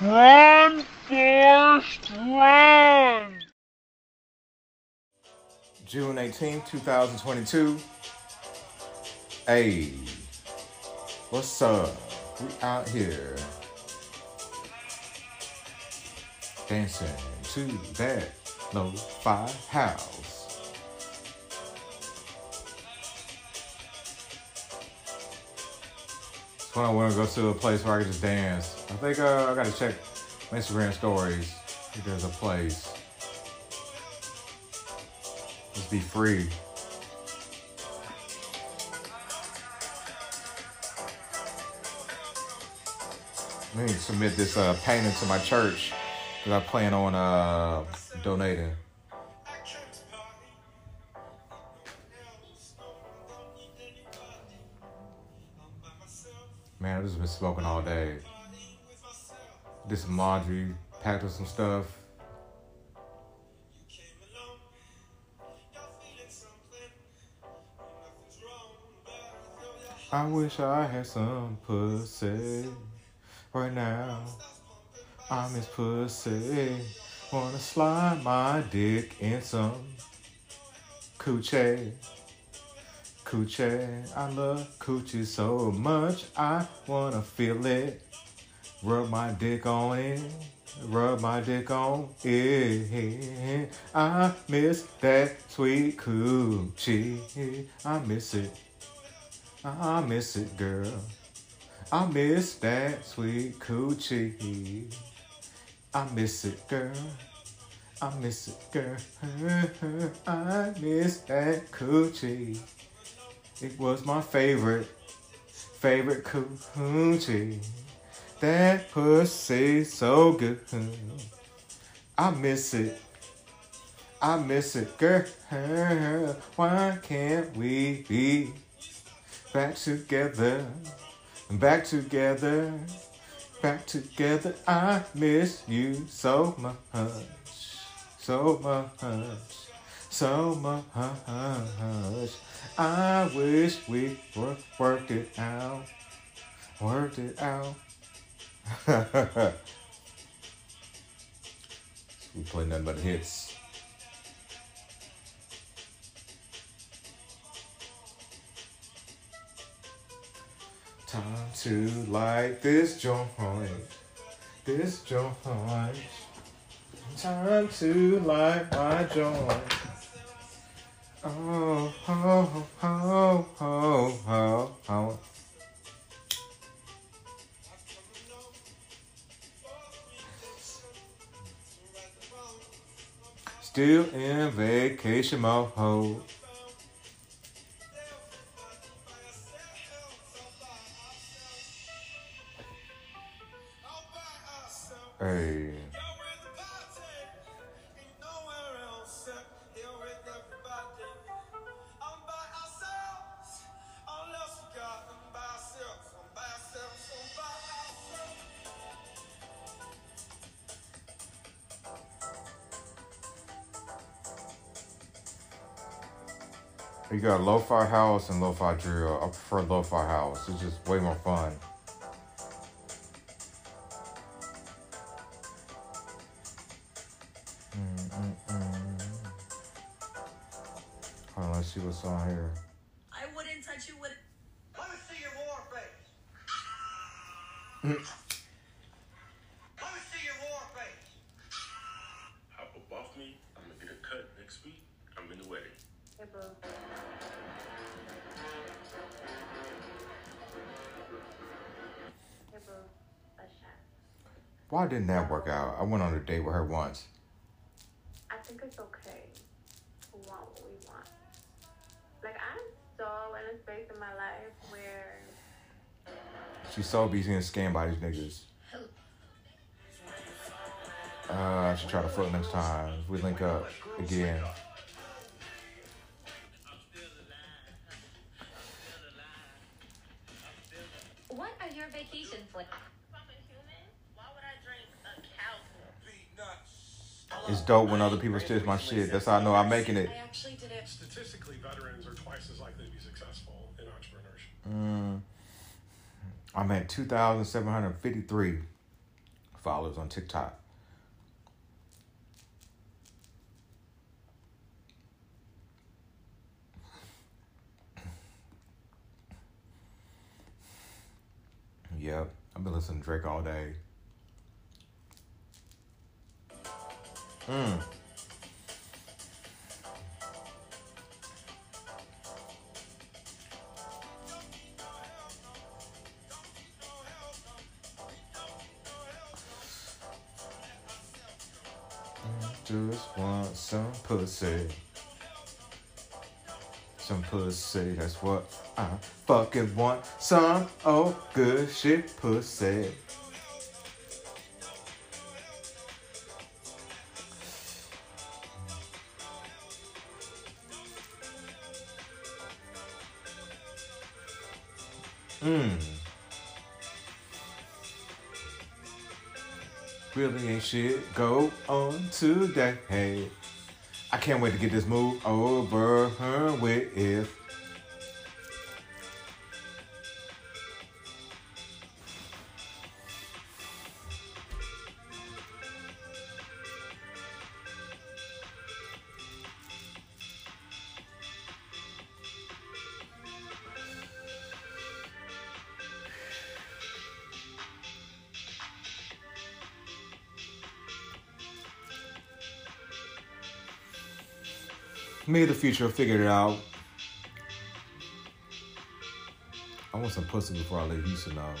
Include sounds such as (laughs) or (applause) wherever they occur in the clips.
Run, Forrest, run! June 18, 2022. Hey, what's up? We out here dancing to that lo-fi house. When I want to go to a place where I can just dance. I think uh, I gotta check my Instagram stories. If there's a place. Just be free. Let me submit this uh, painting to my church that I plan on uh, donating. I've just been smoking all day. Some laundry, packed up some stuff. I wish I had some pussy right now. I'm miss pussy. Wanna slide my dick in some coochie. Coochie. I love coochie so much. I wanna feel it. Rub my dick on it. Rub my dick on it. I miss that sweet coochie. I miss it. I miss it, girl. I miss that sweet coochie. I miss it, girl. I miss it, girl. (laughs) I miss that coochie. It was my favorite, favorite coochie. That pussy so good. I miss it. I miss it, girl. Why can't we be back together? Back together. Back together. I miss you so much. So much. So much. Wish we work, worked it out. Worked it out. (laughs) we play nothing but hits. Time to light this joint. This joint. Time to light my joint. Oh, oh, oh, oh, oh, oh. Still in vacation mode. Hey. You got lo-fi house and lo-fi drill. I prefer lo-fi house. It's just way more fun. Mm, mm, mm. Hold on, let's see what's on here. I wouldn't touch you with. Let me see your war face. Let me see your war face. Hop up off me. I'm gonna get a cut next week. I'm in the wedding. Hey, boo. Hey, boo. A shot. Why didn't that work out? I went on a date with her once. I think it's okay to want what we want. Like, I'm so in a space in my life where She's so busy and scammed by these niggas. Uh, I should try to flirt next time. We link up again. It's dope when other people steal my shit. That's how I know I'm making it. I actually did it. Statistically, veterans are twice as likely to be successful in entrepreneurship. Mm, I'm at 2,753 followers on TikTok. Yep, I've been listening to Drake all day. Mm. Just want some pussy. Some pussy, that's what I fucking want. Some oh good shit pussy. Mmm. Really ain't shit go on today. I can't wait to get this move over her with. Me, the future, figured it out. I want some pussy before I leave Houston now.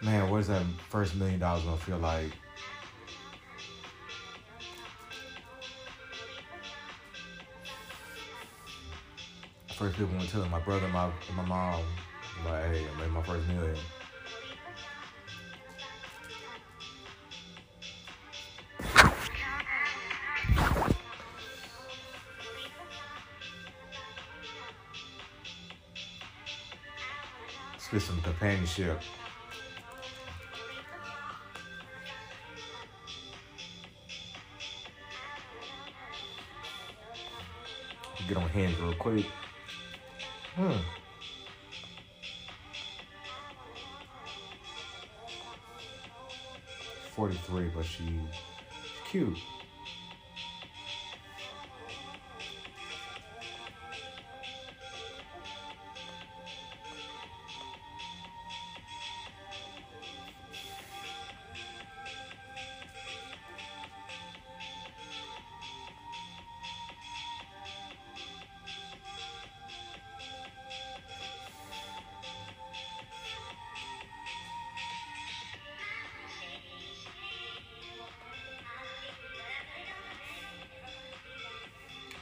Man, what is that first million dollars gonna feel like? First people to tell my brother, my my mom, like, hey, I made my first million. Get some companionship. Get on Hinge real quick. Hmm. Forty-three, but she, she's cute.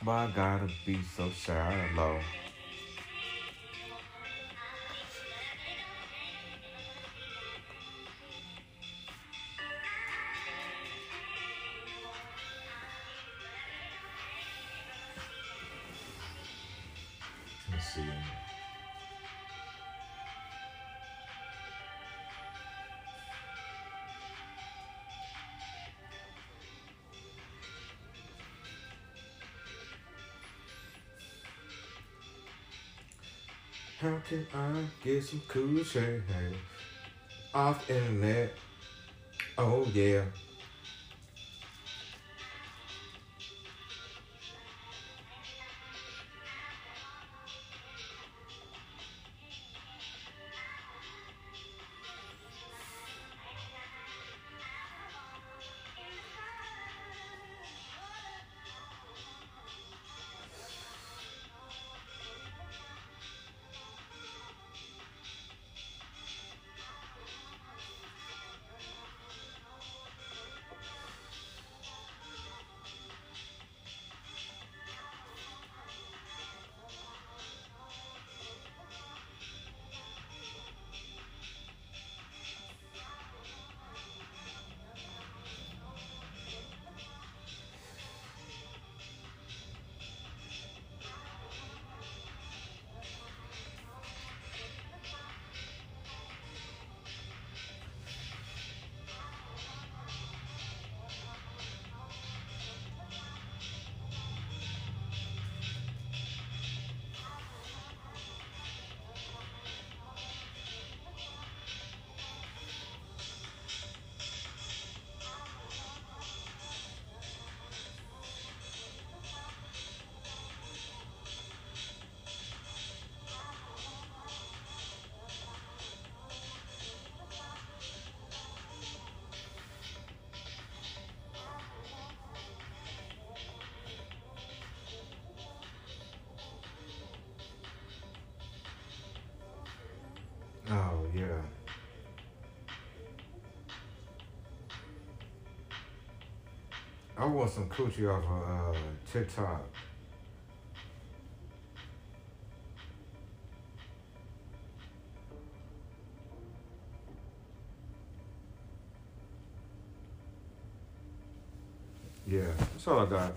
Why gotta be so? Let's How can I get some cool shade off internet? Oh yeah. Yeah. I want some coochie off of uh, TikTok. Yeah, that's all I got.